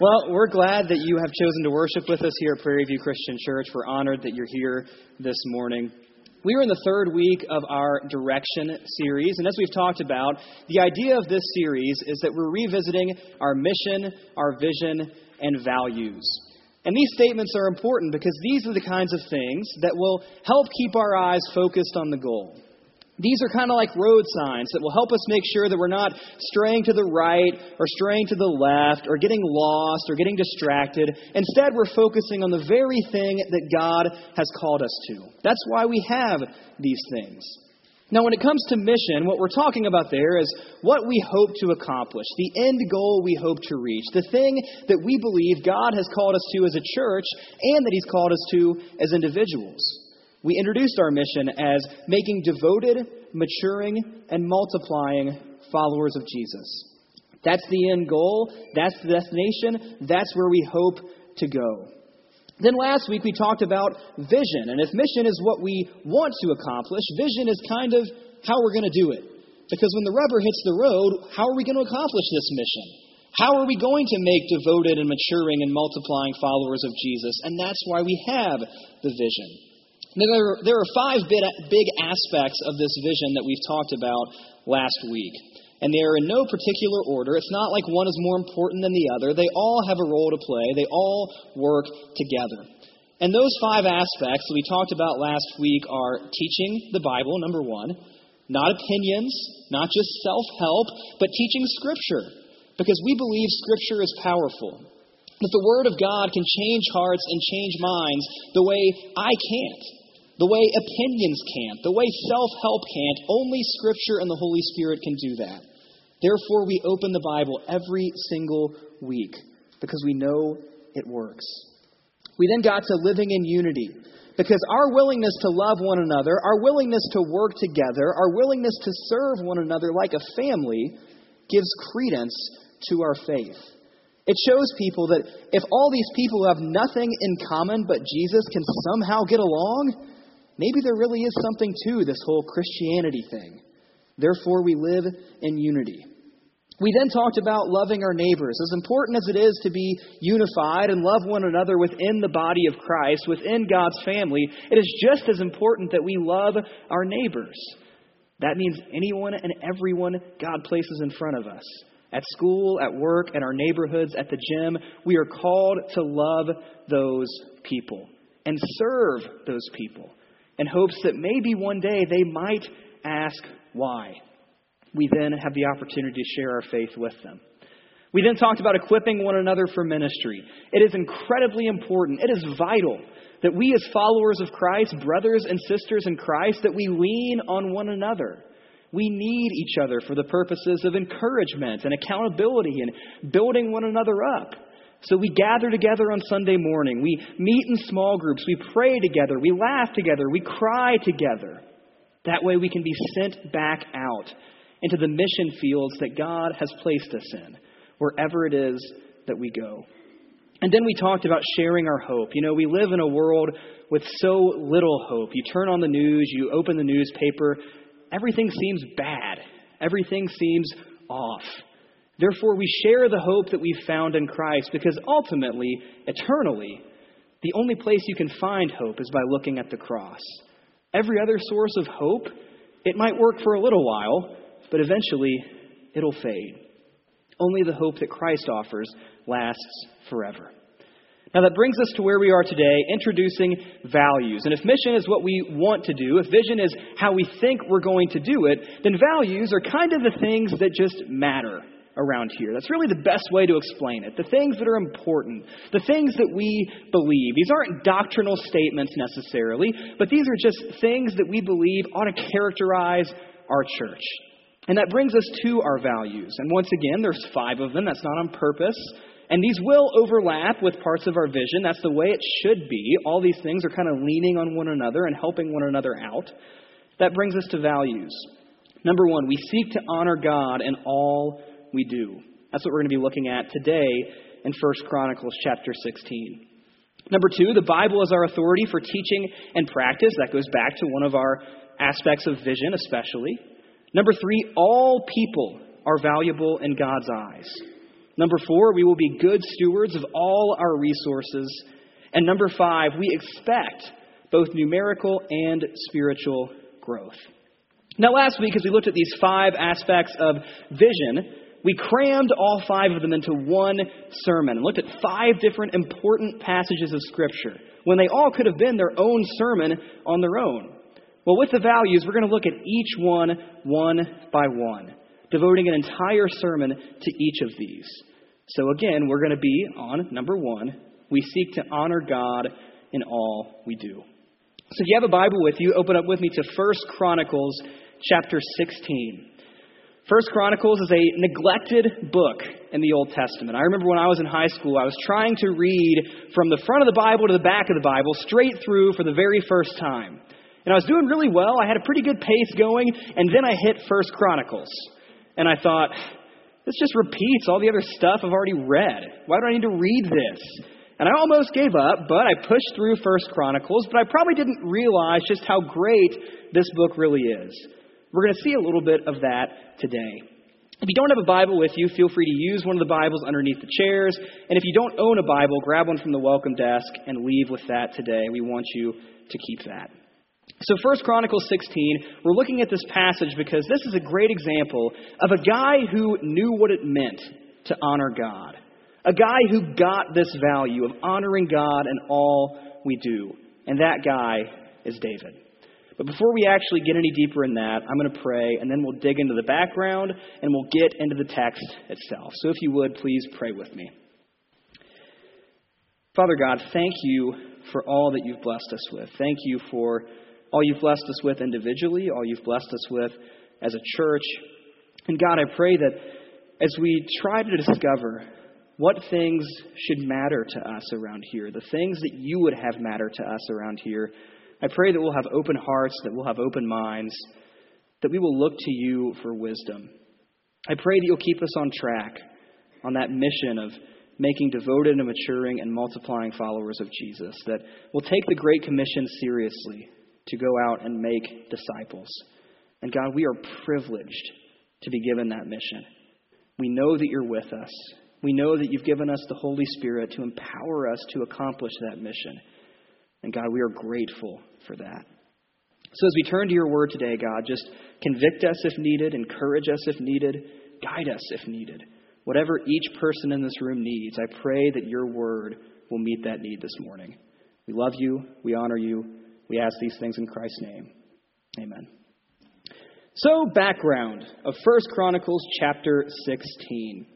Well, we're glad that you have chosen to worship with us here at Prairie View Christian Church. We're honored that you're here this morning. We are in the third week of our Direction series, and as we've talked about, the idea of this series is that we're revisiting our mission, our vision, and values. And these statements are important because these are the kinds of things that will help keep our eyes focused on the goal. These are kind of like road signs that will help us make sure that we're not straying to the right or straying to the left or getting lost or getting distracted. Instead, we're focusing on the very thing that God has called us to. That's why we have these things. Now, when it comes to mission, what we're talking about there is what we hope to accomplish, the end goal we hope to reach, the thing that we believe God has called us to as a church and that He's called us to as individuals. We introduced our mission as making devoted, maturing, and multiplying followers of Jesus. That's the end goal. That's the destination. That's where we hope to go. Then last week we talked about vision. And if mission is what we want to accomplish, vision is kind of how we're going to do it. Because when the rubber hits the road, how are we going to accomplish this mission? How are we going to make devoted and maturing and multiplying followers of Jesus? And that's why we have the vision. There, there are five big aspects of this vision that we've talked about last week. And they are in no particular order. It's not like one is more important than the other. They all have a role to play, they all work together. And those five aspects that we talked about last week are teaching the Bible, number one, not opinions, not just self help, but teaching Scripture. Because we believe Scripture is powerful. That the Word of God can change hearts and change minds the way I can't the way opinions can't, the way self help can't. Only Scripture and the Holy Spirit can do that. Therefore, we open the Bible every single week because we know it works. We then got to living in unity because our willingness to love one another, our willingness to work together, our willingness to serve one another like a family gives credence to our faith. It shows people that if all these people who have nothing in common but Jesus can somehow get along, maybe there really is something to this whole Christianity thing. Therefore, we live in unity. We then talked about loving our neighbors. As important as it is to be unified and love one another within the body of Christ, within God's family, it is just as important that we love our neighbors. That means anyone and everyone God places in front of us. At school, at work, at our neighborhoods, at the gym, we are called to love those people and serve those people in hopes that maybe one day they might ask why. We then have the opportunity to share our faith with them. We then talked about equipping one another for ministry. It is incredibly important. It is vital that we, as followers of Christ, brothers and sisters in Christ, that we lean on one another. We need each other for the purposes of encouragement and accountability and building one another up. So we gather together on Sunday morning. We meet in small groups. We pray together. We laugh together. We cry together. That way we can be sent back out into the mission fields that God has placed us in, wherever it is that we go. And then we talked about sharing our hope. You know, we live in a world with so little hope. You turn on the news, you open the newspaper, everything seems bad, everything seems off. Therefore, we share the hope that we've found in Christ because ultimately, eternally, the only place you can find hope is by looking at the cross. Every other source of hope, it might work for a little while, but eventually it'll fade. Only the hope that Christ offers lasts forever. Now, that brings us to where we are today, introducing values. And if mission is what we want to do, if vision is how we think we're going to do it, then values are kind of the things that just matter around here. That's really the best way to explain it. The things that are important, the things that we believe. These aren't doctrinal statements necessarily, but these are just things that we believe ought to characterize our church. And that brings us to our values. And once again, there's five of them. That's not on purpose. And these will overlap with parts of our vision. That's the way it should be. All these things are kind of leaning on one another and helping one another out. That brings us to values. Number one, we seek to honor God in all we do. That's what we're going to be looking at today in 1 Chronicles chapter 16. Number two, the Bible is our authority for teaching and practice. That goes back to one of our aspects of vision, especially. Number three, all people are valuable in God's eyes. Number four, we will be good stewards of all our resources. And number five, we expect both numerical and spiritual growth. Now, last week, as we looked at these five aspects of vision, we crammed all five of them into one sermon and looked at five different important passages of Scripture when they all could have been their own sermon on their own. Well, with the values, we're going to look at each one one by one, devoting an entire sermon to each of these. So, again, we're going to be on number one we seek to honor God in all we do. So, if you have a Bible with you, open up with me to 1 Chronicles chapter 16. First Chronicles is a neglected book in the Old Testament. I remember when I was in high school, I was trying to read from the front of the Bible to the back of the Bible, straight through for the very first time. And I was doing really well. I had a pretty good pace going, and then I hit First Chronicles. And I thought, this just repeats all the other stuff I've already read. Why do I need to read this? And I almost gave up, but I pushed through First Chronicles, but I probably didn't realize just how great this book really is. We're going to see a little bit of that today. If you don't have a Bible with you, feel free to use one of the Bibles underneath the chairs. And if you don't own a Bible, grab one from the welcome desk and leave with that today. We want you to keep that. So, First Chronicles 16, we're looking at this passage because this is a great example of a guy who knew what it meant to honor God. A guy who got this value of honoring God in all we do. And that guy is David. But before we actually get any deeper in that, I'm going to pray, and then we'll dig into the background and we'll get into the text itself. So if you would, please pray with me. Father God, thank you for all that you've blessed us with. Thank you for all you've blessed us with individually, all you've blessed us with as a church. And God, I pray that as we try to discover what things should matter to us around here, the things that you would have matter to us around here, I pray that we'll have open hearts, that we'll have open minds, that we will look to you for wisdom. I pray that you'll keep us on track on that mission of making devoted and maturing and multiplying followers of Jesus, that we'll take the Great Commission seriously to go out and make disciples. And God, we are privileged to be given that mission. We know that you're with us. We know that you've given us the Holy Spirit to empower us to accomplish that mission. And God, we are grateful for that. So as we turn to your word today, God, just convict us if needed, encourage us if needed, guide us if needed. Whatever each person in this room needs, I pray that your word will meet that need this morning. We love you. We honor you. We ask these things in Christ's name. Amen. So, background of 1 Chronicles chapter 16.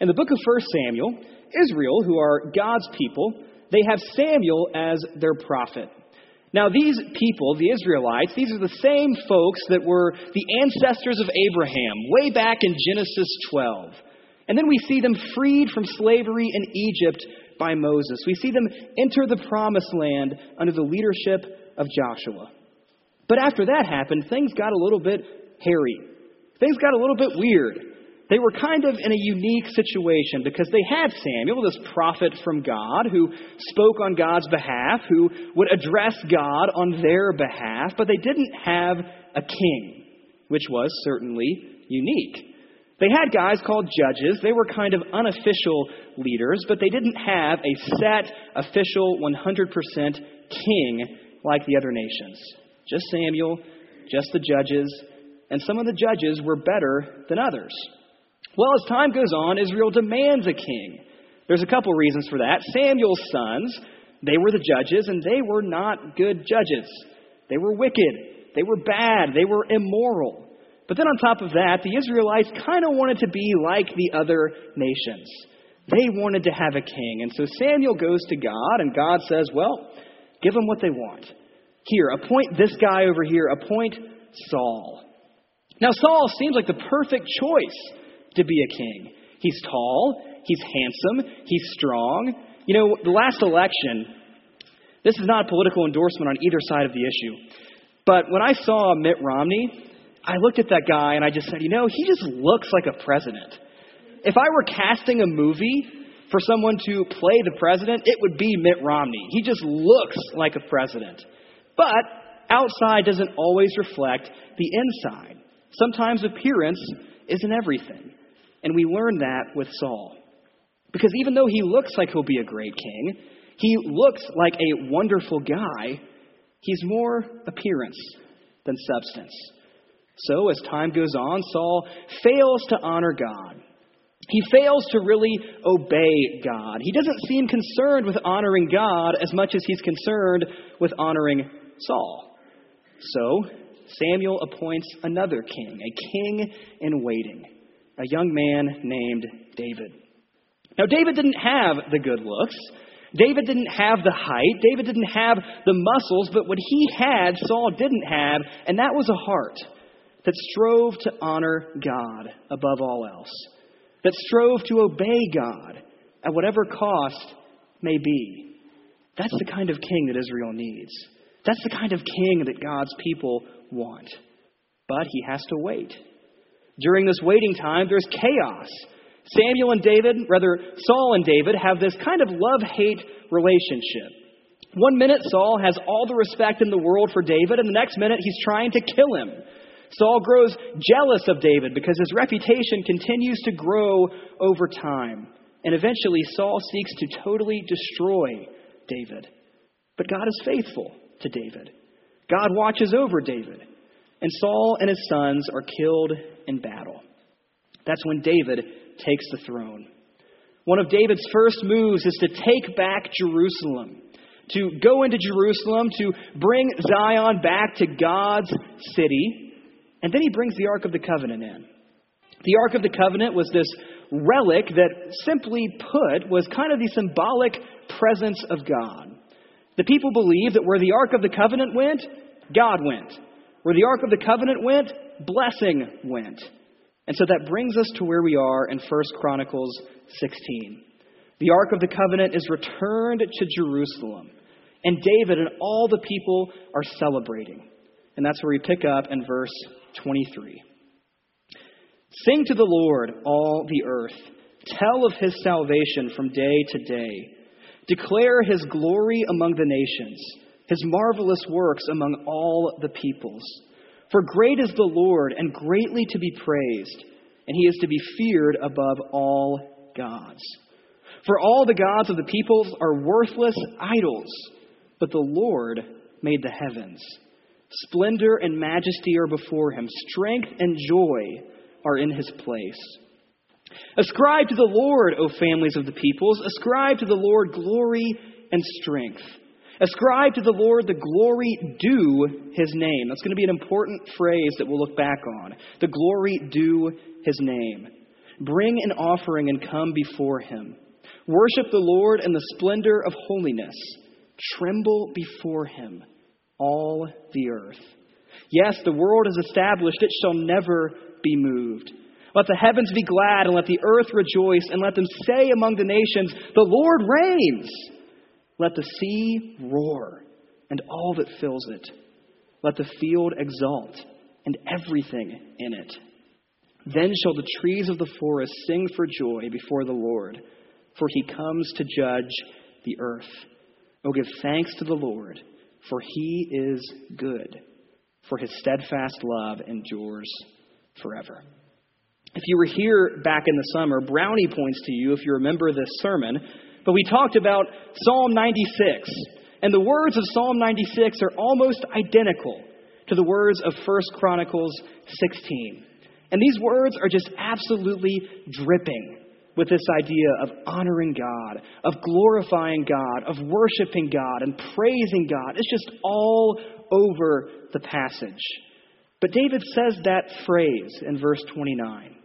In the book of 1 Samuel, Israel, who are God's people, they have Samuel as their prophet. Now, these people, the Israelites, these are the same folks that were the ancestors of Abraham way back in Genesis 12. And then we see them freed from slavery in Egypt by Moses. We see them enter the promised land under the leadership of Joshua. But after that happened, things got a little bit hairy. Things got a little bit weird. They were kind of in a unique situation because they had Samuel, this prophet from God, who spoke on God's behalf, who would address God on their behalf, but they didn't have a king, which was certainly unique. They had guys called judges. They were kind of unofficial leaders, but they didn't have a set, official, 100% king like the other nations. Just Samuel, just the judges, and some of the judges were better than others. Well, as time goes on, Israel demands a king. There's a couple reasons for that. Samuel's sons, they were the judges, and they were not good judges. They were wicked. They were bad. They were immoral. But then on top of that, the Israelites kind of wanted to be like the other nations. They wanted to have a king. And so Samuel goes to God, and God says, Well, give them what they want. Here, appoint this guy over here, appoint Saul. Now, Saul seems like the perfect choice to be a king. He's tall, he's handsome, he's strong. You know, the last election, this is not a political endorsement on either side of the issue. But when I saw Mitt Romney, I looked at that guy and I just said, you know, he just looks like a president. If I were casting a movie for someone to play the president, it would be Mitt Romney. He just looks like a president. But outside doesn't always reflect the inside. Sometimes appearance isn't everything. And we learn that with Saul. Because even though he looks like he'll be a great king, he looks like a wonderful guy, he's more appearance than substance. So, as time goes on, Saul fails to honor God. He fails to really obey God. He doesn't seem concerned with honoring God as much as he's concerned with honoring Saul. So, Samuel appoints another king, a king in waiting, a young man named David. Now, David didn't have the good looks. David didn't have the height. David didn't have the muscles, but what he had, Saul didn't have, and that was a heart that strove to honor God above all else, that strove to obey God at whatever cost may be. That's the kind of king that Israel needs. That's the kind of king that God's people want. But he has to wait. During this waiting time, there's chaos. Samuel and David, rather, Saul and David, have this kind of love hate relationship. One minute, Saul has all the respect in the world for David, and the next minute, he's trying to kill him. Saul grows jealous of David because his reputation continues to grow over time. And eventually, Saul seeks to totally destroy David. But God is faithful to David. God watches over David. And Saul and his sons are killed in battle. That's when David takes the throne. One of David's first moves is to take back Jerusalem, to go into Jerusalem, to bring Zion back to God's city. And then he brings the Ark of the Covenant in. The Ark of the Covenant was this relic that, simply put, was kind of the symbolic presence of God. The people believed that where the Ark of the Covenant went, God went. Where the Ark of the Covenant went, blessing went. And so that brings us to where we are in 1 Chronicles 16. The Ark of the Covenant is returned to Jerusalem, and David and all the people are celebrating. And that's where we pick up in verse 23. Sing to the Lord, all the earth. Tell of his salvation from day to day. Declare his glory among the nations, his marvelous works among all the peoples. For great is the Lord, and greatly to be praised, and he is to be feared above all gods. For all the gods of the peoples are worthless idols, but the Lord made the heavens. Splendor and majesty are before him, strength and joy are in his place. Ascribe to the Lord, O families of the peoples, ascribe to the Lord glory and strength. Ascribe to the Lord the glory due his name. That's going to be an important phrase that we'll look back on. The glory due his name. Bring an offering and come before him. Worship the Lord in the splendor of holiness. Tremble before him, all the earth. Yes, the world is established, it shall never be moved. Let the heavens be glad, and let the earth rejoice, and let them say among the nations, The Lord reigns. Let the sea roar and all that fills it. Let the field exult and everything in it. Then shall the trees of the forest sing for joy before the Lord, for he comes to judge the earth. Oh, give thanks to the Lord, for he is good, for his steadfast love endures forever. If you were here back in the summer, Brownie points to you, if you remember this sermon, but we talked about Psalm 96. And the words of Psalm 96 are almost identical to the words of 1 Chronicles 16. And these words are just absolutely dripping with this idea of honoring God, of glorifying God, of worshiping God, and praising God. It's just all over the passage. But David says that phrase in verse 29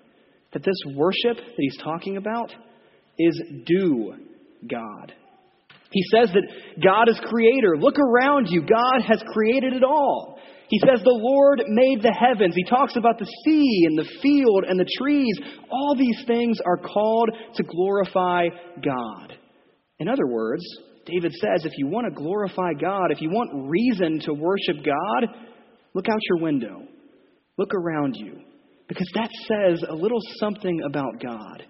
that this worship that he's talking about is due God. He says that God is creator. Look around you. God has created it all. He says the Lord made the heavens. He talks about the sea and the field and the trees. All these things are called to glorify God. In other words, David says if you want to glorify God, if you want reason to worship God, look out your window. Look around you. Because that says a little something about God.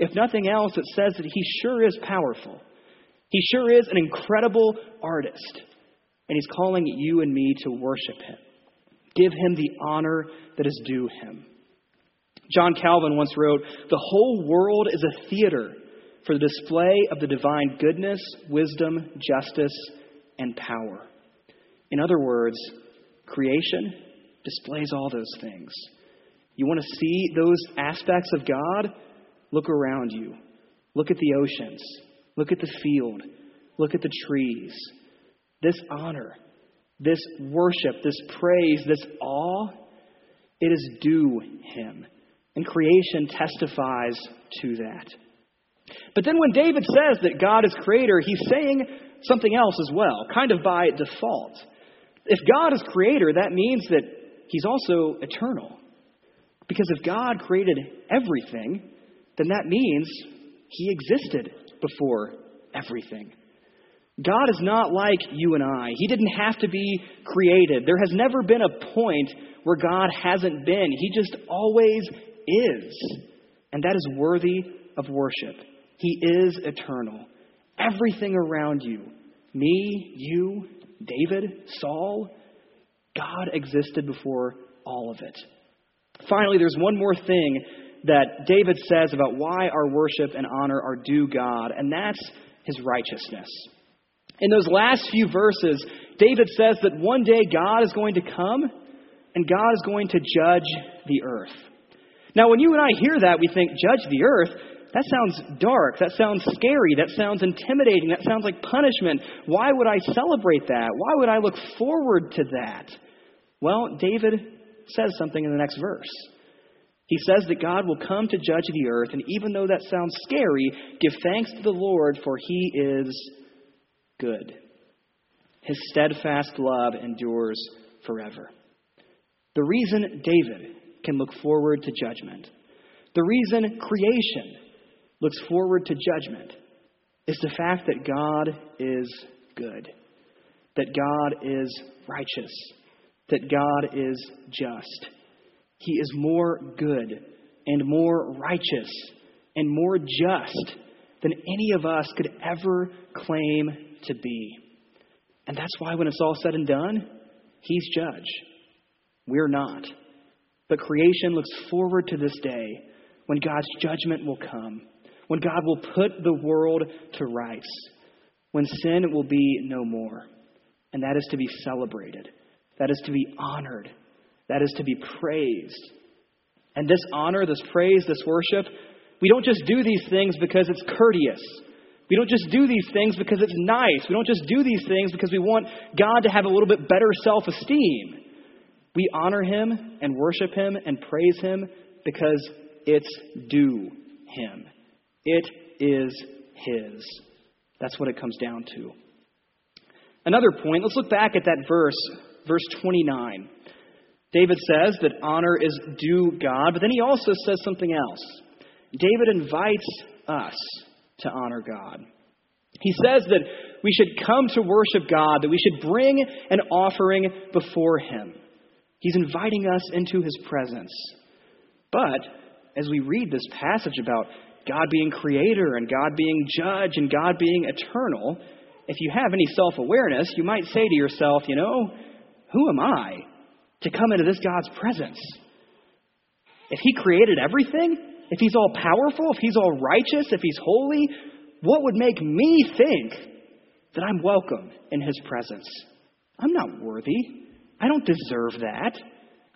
If nothing else, it says that he sure is powerful. He sure is an incredible artist. And he's calling you and me to worship him. Give him the honor that is due him. John Calvin once wrote The whole world is a theater for the display of the divine goodness, wisdom, justice, and power. In other words, creation displays all those things. You want to see those aspects of God? Look around you. Look at the oceans. Look at the field. Look at the trees. This honor, this worship, this praise, this awe, it is due Him. And creation testifies to that. But then when David says that God is creator, he's saying something else as well, kind of by default. If God is creator, that means that he's also eternal. Because if God created everything, then that means he existed before everything. God is not like you and I. He didn't have to be created. There has never been a point where God hasn't been. He just always is. And that is worthy of worship. He is eternal. Everything around you, me, you, David, Saul, God existed before all of it. Finally, there's one more thing that David says about why our worship and honor are due God, and that's his righteousness. In those last few verses, David says that one day God is going to come and God is going to judge the earth. Now, when you and I hear that, we think, judge the earth? That sounds dark. That sounds scary. That sounds intimidating. That sounds like punishment. Why would I celebrate that? Why would I look forward to that? Well, David says something in the next verse. He says that God will come to judge the earth, and even though that sounds scary, give thanks to the Lord, for he is good. His steadfast love endures forever. The reason David can look forward to judgment, the reason creation looks forward to judgment, is the fact that God is good, that God is righteous, that God is just. He is more good and more righteous and more just than any of us could ever claim to be. And that's why, when it's all said and done, He's judge. We're not. But creation looks forward to this day when God's judgment will come, when God will put the world to rights, when sin will be no more. And that is to be celebrated, that is to be honored, that is to be praised. And this honor, this praise, this worship, we don't just do these things because it's courteous. We don't just do these things because it's nice. We don't just do these things because we want God to have a little bit better self esteem. We honor Him and worship Him and praise Him because it's due Him. It is His. That's what it comes down to. Another point, let's look back at that verse, verse 29. David says that honor is due God, but then he also says something else. David invites us to honor God. He says that we should come to worship God, that we should bring an offering before Him. He's inviting us into His presence. But as we read this passage about God being creator and God being judge and God being eternal, if you have any self awareness, you might say to yourself, you know, who am I to come into this God's presence? If He created everything, if He's all powerful, if He's all righteous, if He's holy, what would make me think that I'm welcome in His presence? I'm not worthy. I don't deserve that.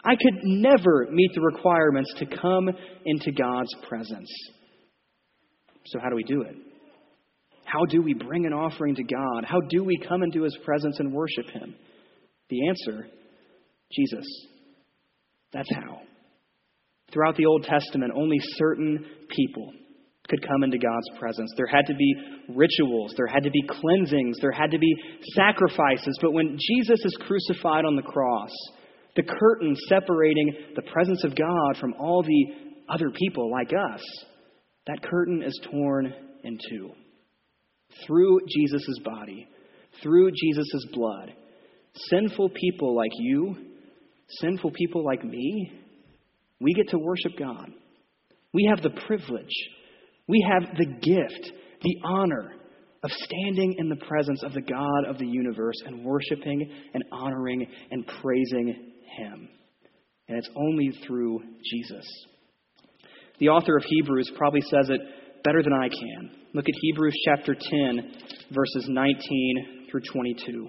I could never meet the requirements to come into God's presence. So, how do we do it? How do we bring an offering to God? How do we come into His presence and worship Him? The answer Jesus. That's how. Throughout the Old Testament, only certain people could come into God's presence. There had to be rituals, there had to be cleansings, there had to be sacrifices. But when Jesus is crucified on the cross, the curtain separating the presence of God from all the other people like us, that curtain is torn in two. Through Jesus' body, through Jesus' blood, sinful people like you, sinful people like me, we get to worship God. We have the privilege, we have the gift, the honor of standing in the presence of the God of the universe and worshiping and honoring and praising Him. And it's only through Jesus. The author of Hebrews probably says it better than I can. Look at Hebrews chapter 10, verses 19 through 22.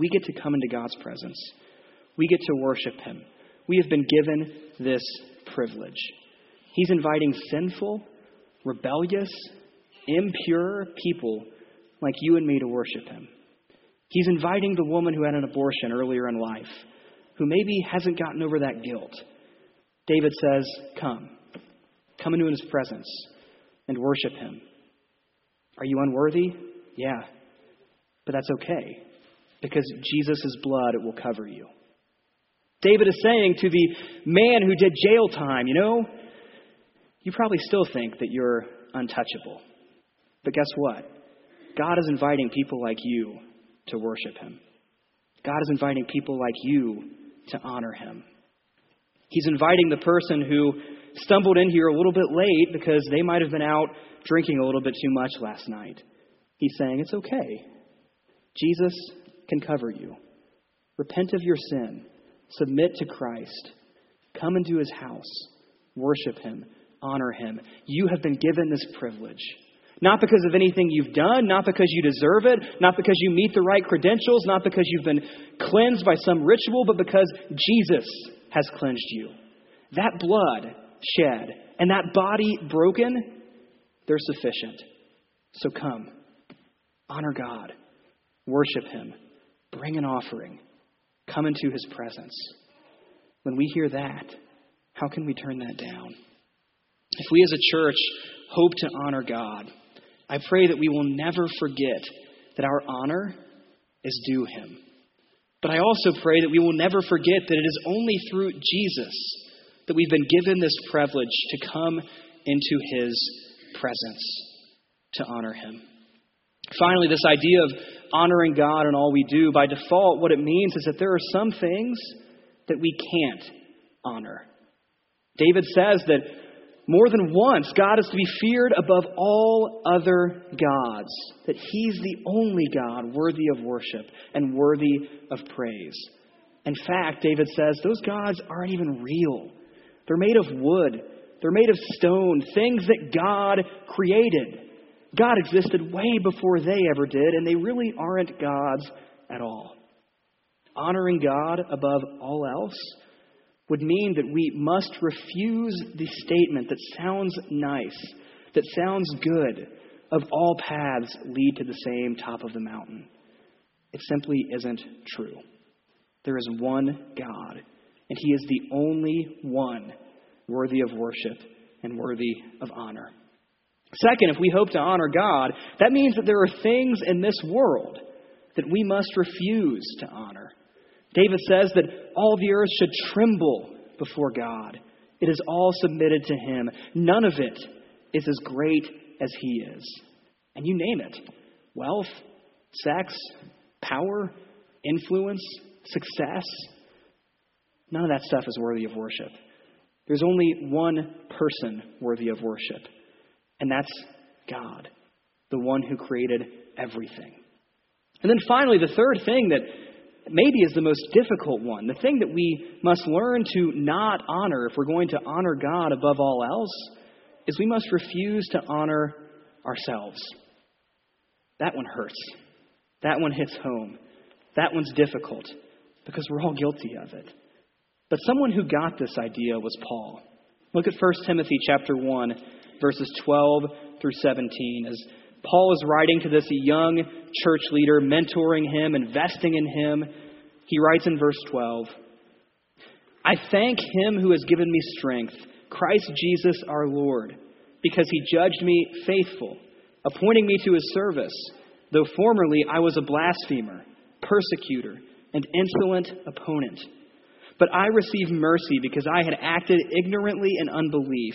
We get to come into God's presence. We get to worship Him. We have been given this privilege. He's inviting sinful, rebellious, impure people like you and me to worship Him. He's inviting the woman who had an abortion earlier in life, who maybe hasn't gotten over that guilt. David says, Come. Come into His presence and worship Him. Are you unworthy? Yeah. But that's okay because Jesus' blood will cover you. David is saying to the man who did jail time, you know, you probably still think that you're untouchable. But guess what? God is inviting people like you to worship him. God is inviting people like you to honor him. He's inviting the person who stumbled in here a little bit late because they might have been out drinking a little bit too much last night. He's saying, It's okay. Jesus can cover you. Repent of your sin, submit to Christ, come into his house, worship him, honor him. You have been given this privilege. Not because of anything you've done, not because you deserve it, not because you meet the right credentials, not because you've been cleansed by some ritual, but because Jesus has cleansed you. That blood shed and that body broken, they're sufficient. So come, honor God, worship Him, Bring an offering. Come into his presence. When we hear that, how can we turn that down? If we as a church hope to honor God, I pray that we will never forget that our honor is due him. But I also pray that we will never forget that it is only through Jesus that we've been given this privilege to come into his presence to honor him. Finally, this idea of honoring God in all we do, by default, what it means is that there are some things that we can't honor. David says that more than once, God is to be feared above all other gods, that He's the only God worthy of worship and worthy of praise. In fact, David says those gods aren't even real. They're made of wood, they're made of stone, things that God created. God existed way before they ever did, and they really aren't gods at all. Honoring God above all else would mean that we must refuse the statement that sounds nice, that sounds good, of all paths lead to the same top of the mountain. It simply isn't true. There is one God, and He is the only one worthy of worship and worthy of honor. Second, if we hope to honor God, that means that there are things in this world that we must refuse to honor. David says that all the earth should tremble before God. It is all submitted to Him. None of it is as great as He is. And you name it wealth, sex, power, influence, success. None of that stuff is worthy of worship. There's only one person worthy of worship, and that's God, the one who created everything. And then finally, the third thing that maybe is the most difficult one, the thing that we must learn to not honor if we're going to honor God above all else, is we must refuse to honor ourselves. That one hurts. That one hits home. That one's difficult because we're all guilty of it. But someone who got this idea was Paul. Look at 1 Timothy chapter 1 verses 12 through 17. As Paul is writing to this young church leader, mentoring him, investing in him, he writes in verse 12 I thank him who has given me strength, Christ Jesus our Lord, because he judged me faithful, appointing me to his service, though formerly I was a blasphemer, persecutor, and insolent opponent. But I received mercy because I had acted ignorantly in unbelief.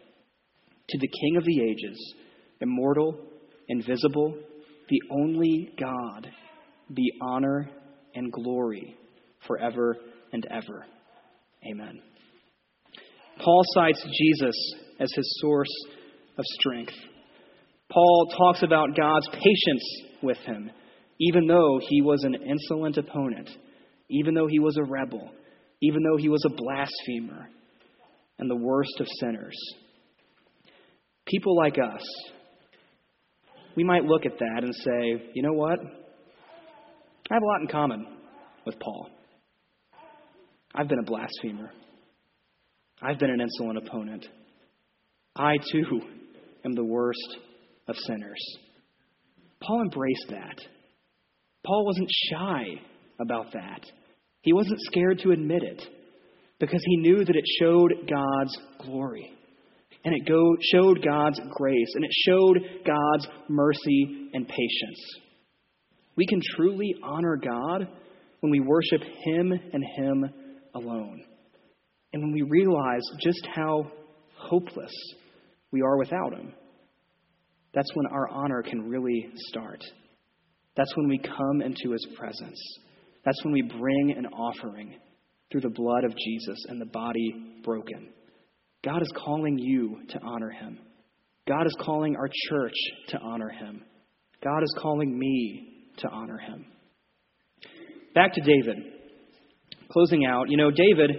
To the King of the ages, immortal, invisible, the only God, be honor and glory forever and ever. Amen. Paul cites Jesus as his source of strength. Paul talks about God's patience with him, even though he was an insolent opponent, even though he was a rebel, even though he was a blasphemer and the worst of sinners. People like us, we might look at that and say, you know what? I have a lot in common with Paul. I've been a blasphemer. I've been an insolent opponent. I too am the worst of sinners. Paul embraced that. Paul wasn't shy about that. He wasn't scared to admit it because he knew that it showed God's glory. And it go, showed God's grace. And it showed God's mercy and patience. We can truly honor God when we worship Him and Him alone. And when we realize just how hopeless we are without Him. That's when our honor can really start. That's when we come into His presence. That's when we bring an offering through the blood of Jesus and the body broken. God is calling you to honor Him. God is calling our church to honor Him. God is calling me to honor Him. Back to David. Closing out, you know, David,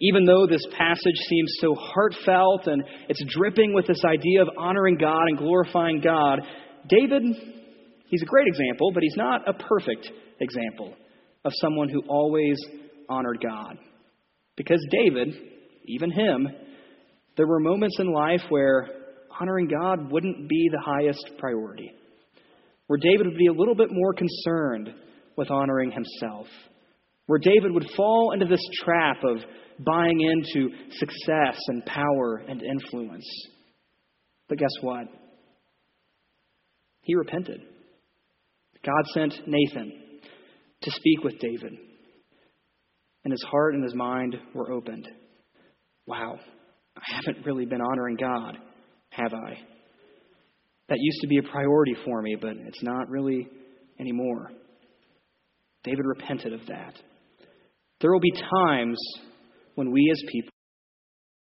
even though this passage seems so heartfelt and it's dripping with this idea of honoring God and glorifying God, David, he's a great example, but he's not a perfect example of someone who always honored God. Because David, even him, there were moments in life where honoring God wouldn't be the highest priority, where David would be a little bit more concerned with honoring himself, where David would fall into this trap of buying into success and power and influence. But guess what? He repented. God sent Nathan to speak with David. And his heart and his mind were opened. Wow, I haven't really been honoring God, have I? That used to be a priority for me, but it's not really anymore. David repented of that. There will be times when we as people